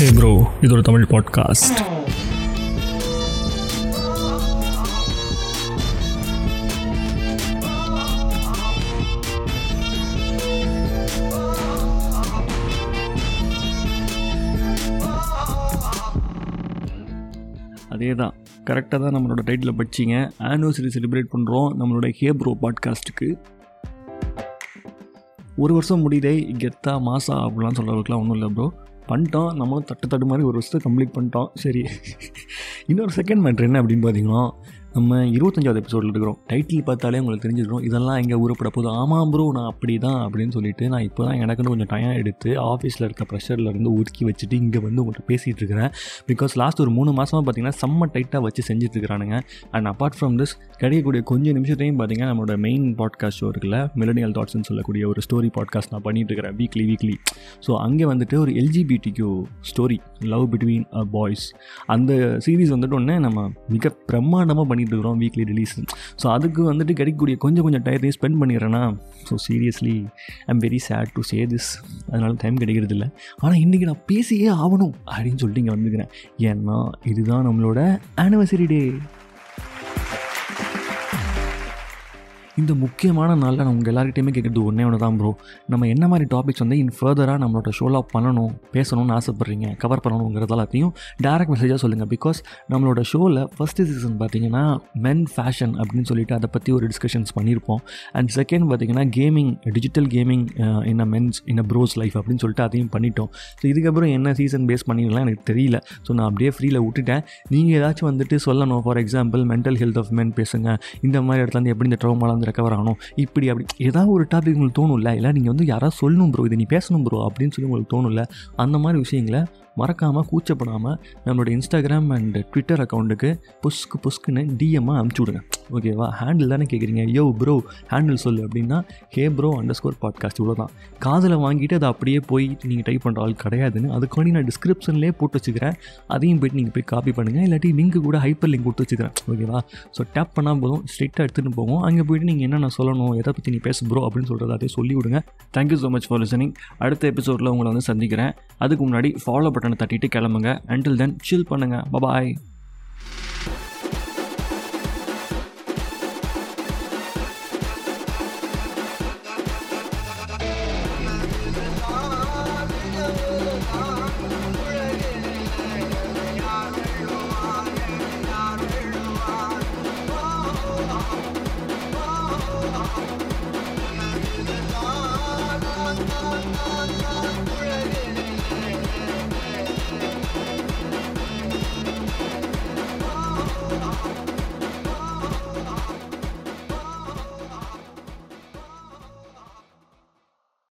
ஹே bro இது ஒரு Tamil podcast அதே தான் கரெக்டாக தான் நம்மளோட டைட்டில் படிச்சிங்க. ஆனிவர்சரி செலிப்ரேட் பண்ணுறோம் நம்மளோட ஹே ப்ரோ பாட்காஸ்ட்டுக்கு ஒரு வருஷம் முடியுதே கெத்தா மாசா அப்படிலாம் சொல்கிறதுக்குலாம் ஒன்றும் இல்லை ப்ரோ பண்ணிட்டோம் நம்மளும் தட்டு தட்டு மாதிரி ஒரு வருஷத்தை கம்ப்ளீட் பண்ணிட்டோம் சரி. இன்னொரு செகண்ட் மேட்ரு என்ன அப்படின்னு பார்த்தீங்கன்னா நம்ம இருபத்தஞ்சாவது எபிசோடில் இருக்கிறோம். டைட்டில் பார்த்தாலே உங்களுக்கு தெரிஞ்சிருக்கும். இதெல்லாம் எங்கே ஊறப்பட போதும் ஆமாம் ப்ரோ நான் அப்படி தான் அப்படின்னு சொல்லிட்டு நான் இப்போ தான் எனக்குன்னு கொஞ்சம் டைம் எடுத்து ஆஃபீஸில் இருக்க ப்ரெஷரில் இருந்து ஒதுக்கி வச்சுட்டு இங்கே வந்து உங்கள்கிட்ட பேசிகிட்டு இருக்கிறேன். பிகாஸ் லாஸ்ட் ஒரு மூணு மாதமாக பார்த்தீங்கன்னா செம்ம டைட்டாக வச்சு செஞ்சுட்டுருக்கிறானுங்க அண்ட் அப்பார்ட் ஃப்ரம் திஸ் கிடைக்கக்கூடிய கொஞ்சம் நிமிஷத்தையும் பார்த்தீங்கன்னா நம்மளோட மெயின் பாட்காஸ்ட் ஷோ இருக்குல்ல மிலனியல் தாட்ஸ்னு சொல்லக்கூடிய ஒரு ஸ்டோரி பாட்காஸ்ட் நான் பண்ணிட்டு இருக்கிறேன் வீக்லி வீக்லி ஸோ அங்கே வந்துட்டு ஒரு LGBTQ story love between a boys அந்த சீரீஸ் வந்துட்டு ஒன்று நம்ம மிக பிரம்மாண்டமாக பண்ணி பண்ணிட்டு இருக்கிறோம் வீக்லி ரிலீஸ் ஸோ அதுக்கு வந்துட்டு கிடைக்கக்கூடிய கொஞ்சம் கொஞ்சம் டயத்தையும் spend பண்ணிடுறேன்னா so seriously I am very sad to say this அதனால் டைம் கிடைக்கிறது இல்லை ஆனால் இன்றைக்கி நான் பேசியே ஆகணும் அப்படின்னு சொல்லிட்டு இங்கே வந்துக்கிறேன் ஏன்னா இதுதான் நம்மளோட ஆனிவர்சரி டே இந்த முக்கியமான நாளில் நான் உங்கள் எல்லார்கிட்டையுமே கேட்குறது ஒன்றே ஒன்று தான் ப்ரோ நம்ம என்ன மாதிரி டாபிக்ஸ் வந்து இன் ஃபர்தராக நம்மளோட ஷோவில் பண்ணணும் பேசணும்னு ஆசைப்பட்றீங்க கவர் பண்ணணுங்கிறது எல்லாத்தையும் டேரக்ட் மெசேஜாக சொல்லுங்கள் பிகாஸ் நம்மளோட ஷோவில் ஃபஸ்ட்டு சீசன் பார்த்தீங்கன்னா மென் ஃபேஷன் அப்படின்னு சொல்லிட்டு அதை பற்றி ஒரு டிஸ்கஷன்ஸ் பண்ணியிருப்போம் அண்ட் செகண்ட் பார்த்தீங்கன்னா gaming digital gaming in a men's in a bro's life அப்படின்னு சொல்லிட்டு அதையும் பண்ணிட்டோம். ஸோ இதுக்கப்புறம் என்ன சீசன் பேஸ் பண்ணிடலாம் எனக்கு தெரியல. ஸோ நான் அப்படியே ஃப்ரீயில் விட்டுட்டேன். நீங்கள் ஏதாச்சும் வந்துட்டு சொல்லணும். For example mental health of men பேசுங்க. இந்த மாதிரி இடத்துல எப்படி இந்த வந்து ரெக்கவர் ஆகணும். இப்படி அப்படி ஏதாவது ஒரு டாபிக் உங்களுக்கு தோணும்ல? இல்லை நீங்கள் வந்து யாராவது சொல்லணும் ப்ரோ இதை நீ பேசணும் ப்ரோ அப்படின்னு சொல்லி உங்களுக்கு தோணும்ல? அந்த மாதிரி விஷயங்களை மறக்காமல் கூச்சப்படாமல் நம்மளோட இன்ஸ்டாகிராம் அண்ட் ட்விட்டர் அக்கௌண்ட்டுக்கு புஸ்க்கு புஸ்க்குன்னு டிஎம்மாக அனுப்பிச்சி விடுங்க. ஓகேவா ஹேண்டில் தானே கேட்குறீங்க யோ ப்ரோ ஹேண்டில் சொல்லு. அப்படின்னா hey bro underscore podcast இவ்வளோ தான் காதில் வாங்கிட்டு அதை அப்படியே போய் நீங்கள் டைப் பண்ணுற ஆள் கிடையாதுன்னு அதுக்காண்டி நான் டிஸ்கிரிப்ஷன்லேயே போட்டு வச்சுக்கிறேன். அதையும் போய்ட்டு நீங்கள் போய் காப்பி பண்ணுங்கள் இல்லாட்டி லிங்க் கூட ஹைப்பர் லிங்க் கொடுத்து வச்சுக்கிறேன். ஓகேவா ஸோ டேப் பண்ணால் போதும். ஸ்ட்ரெயிட்டாக எடுத்துகிட்டு போவோம். அங்கே போயிட்டு நீங்கள் என்னென்ன சொல்லணும் எதை பற்றி நீ பேச ப்ரோ அப்படின்னு சொல்கிறத அதே சொல்லி விடுங்க. Thank you so much for listening அடுத்த எபிசோடில் உங்களை வந்து சந்திக்கிறேன். அதுக்கு முன்னாடி ஃபாலோ பட்டனை தட்டிட்டு கிளம்புங்க. அண்டில் தென் சில் பண்ணுங்கள் பபாய்